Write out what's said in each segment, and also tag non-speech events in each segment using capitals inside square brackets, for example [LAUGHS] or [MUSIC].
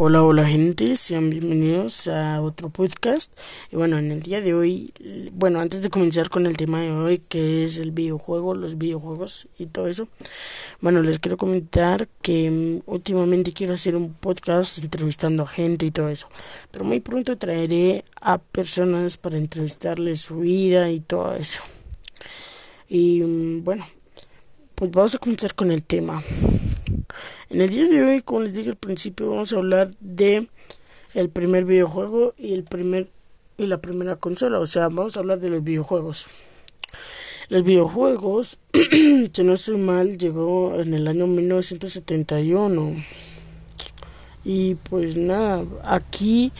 Hola, hola gente, sean bienvenidos a otro podcast. Y bueno, en el día de hoy, bueno, antes de comenzar con el tema de hoy, que es el videojuego, los videojuegos y todo eso, bueno, les quiero comentar que mm, últimamente quiero hacer un podcast entrevistando a gente y todo eso. Pero muy pronto traeré a personas para entrevistarles su vida y todo eso. Y mm, bueno, pues vamos a comenzar con el tema. En el día de hoy, como les dije al principio, vamos a hablar de el primer videojuego y el primer y la primera consola, o sea, vamos a hablar de los videojuegos. Los videojuegos, [CLEARS THROAT] si no estoy mal, llegó en el año 1971. Y pues nada, aquí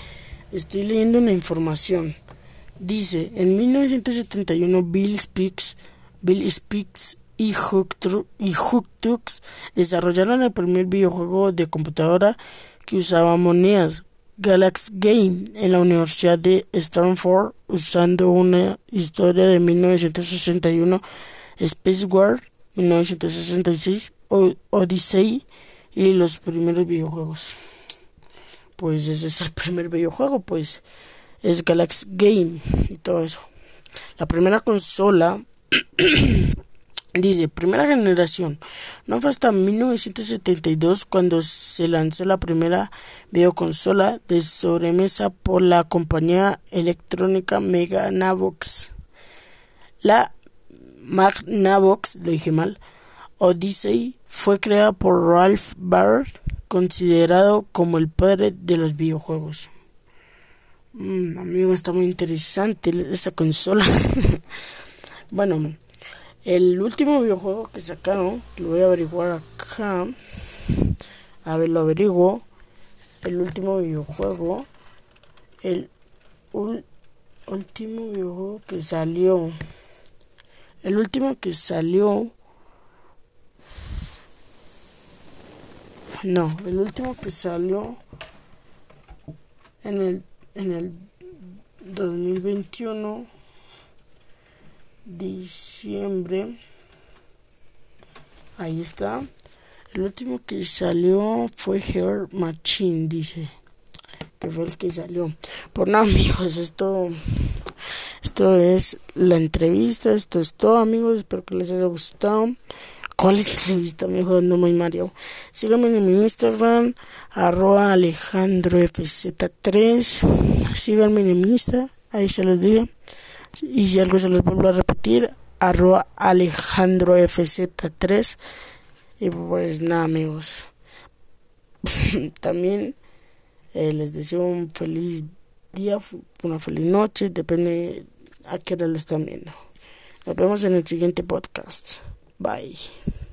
estoy leyendo una información. Dice, en 1971 Bill Speaks, Bill Speaks y Hooktux desarrollaron el primer videojuego de computadora que usaba monedas, Galaxy Game, en la Universidad de Stanford, usando una historia de 1961, Space War, 1966, Odyssey y los primeros videojuegos. Pues ese es el [LAUGHS] primer videojuego, pues es Galaxy Game y todo eso. La primera consola [CLEARS THROAT] Dice, primera generación. No fue hasta 1972 cuando se lanzó la primera videoconsola de sobremesa por la compañía electrónica Magnavox. La Magnavox, lo dije mal, Odyssey fue creada por Ralph Baer, considerado como el padre de los videojuegos. Mm, amigo, está muy interesante esa consola. [LAUGHS] bueno, el último videojuego que sacaron, lo voy a averiguar acá. A ver, lo averiguo. El último videojuego. El último videojuego que salió. El último que salió. No, el último que salió en el en el 2021 diciembre. Ahí está. El último que salió fue Hair Machine, dice. Que fue el que salió. Por nada, [LAUGHS] amigos, esto. Esto es la entrevista. Esto es todo, amigos. Espero que les haya gustado. ¿Cuál entrevista? Mejor no muy Mario. Síganme en mi Instagram, arroba alejandrofz3. Síganme en mi Insta, ahí se los digo. Y si algo se los vuelvo a repetir, arroba alejandrofz3. Y pues nada, amigos. [LAUGHS] También eh, les deseo un feliz día, una feliz noche, depende a qué hora lo están viendo. Nos vemos en el siguiente podcast. Bye.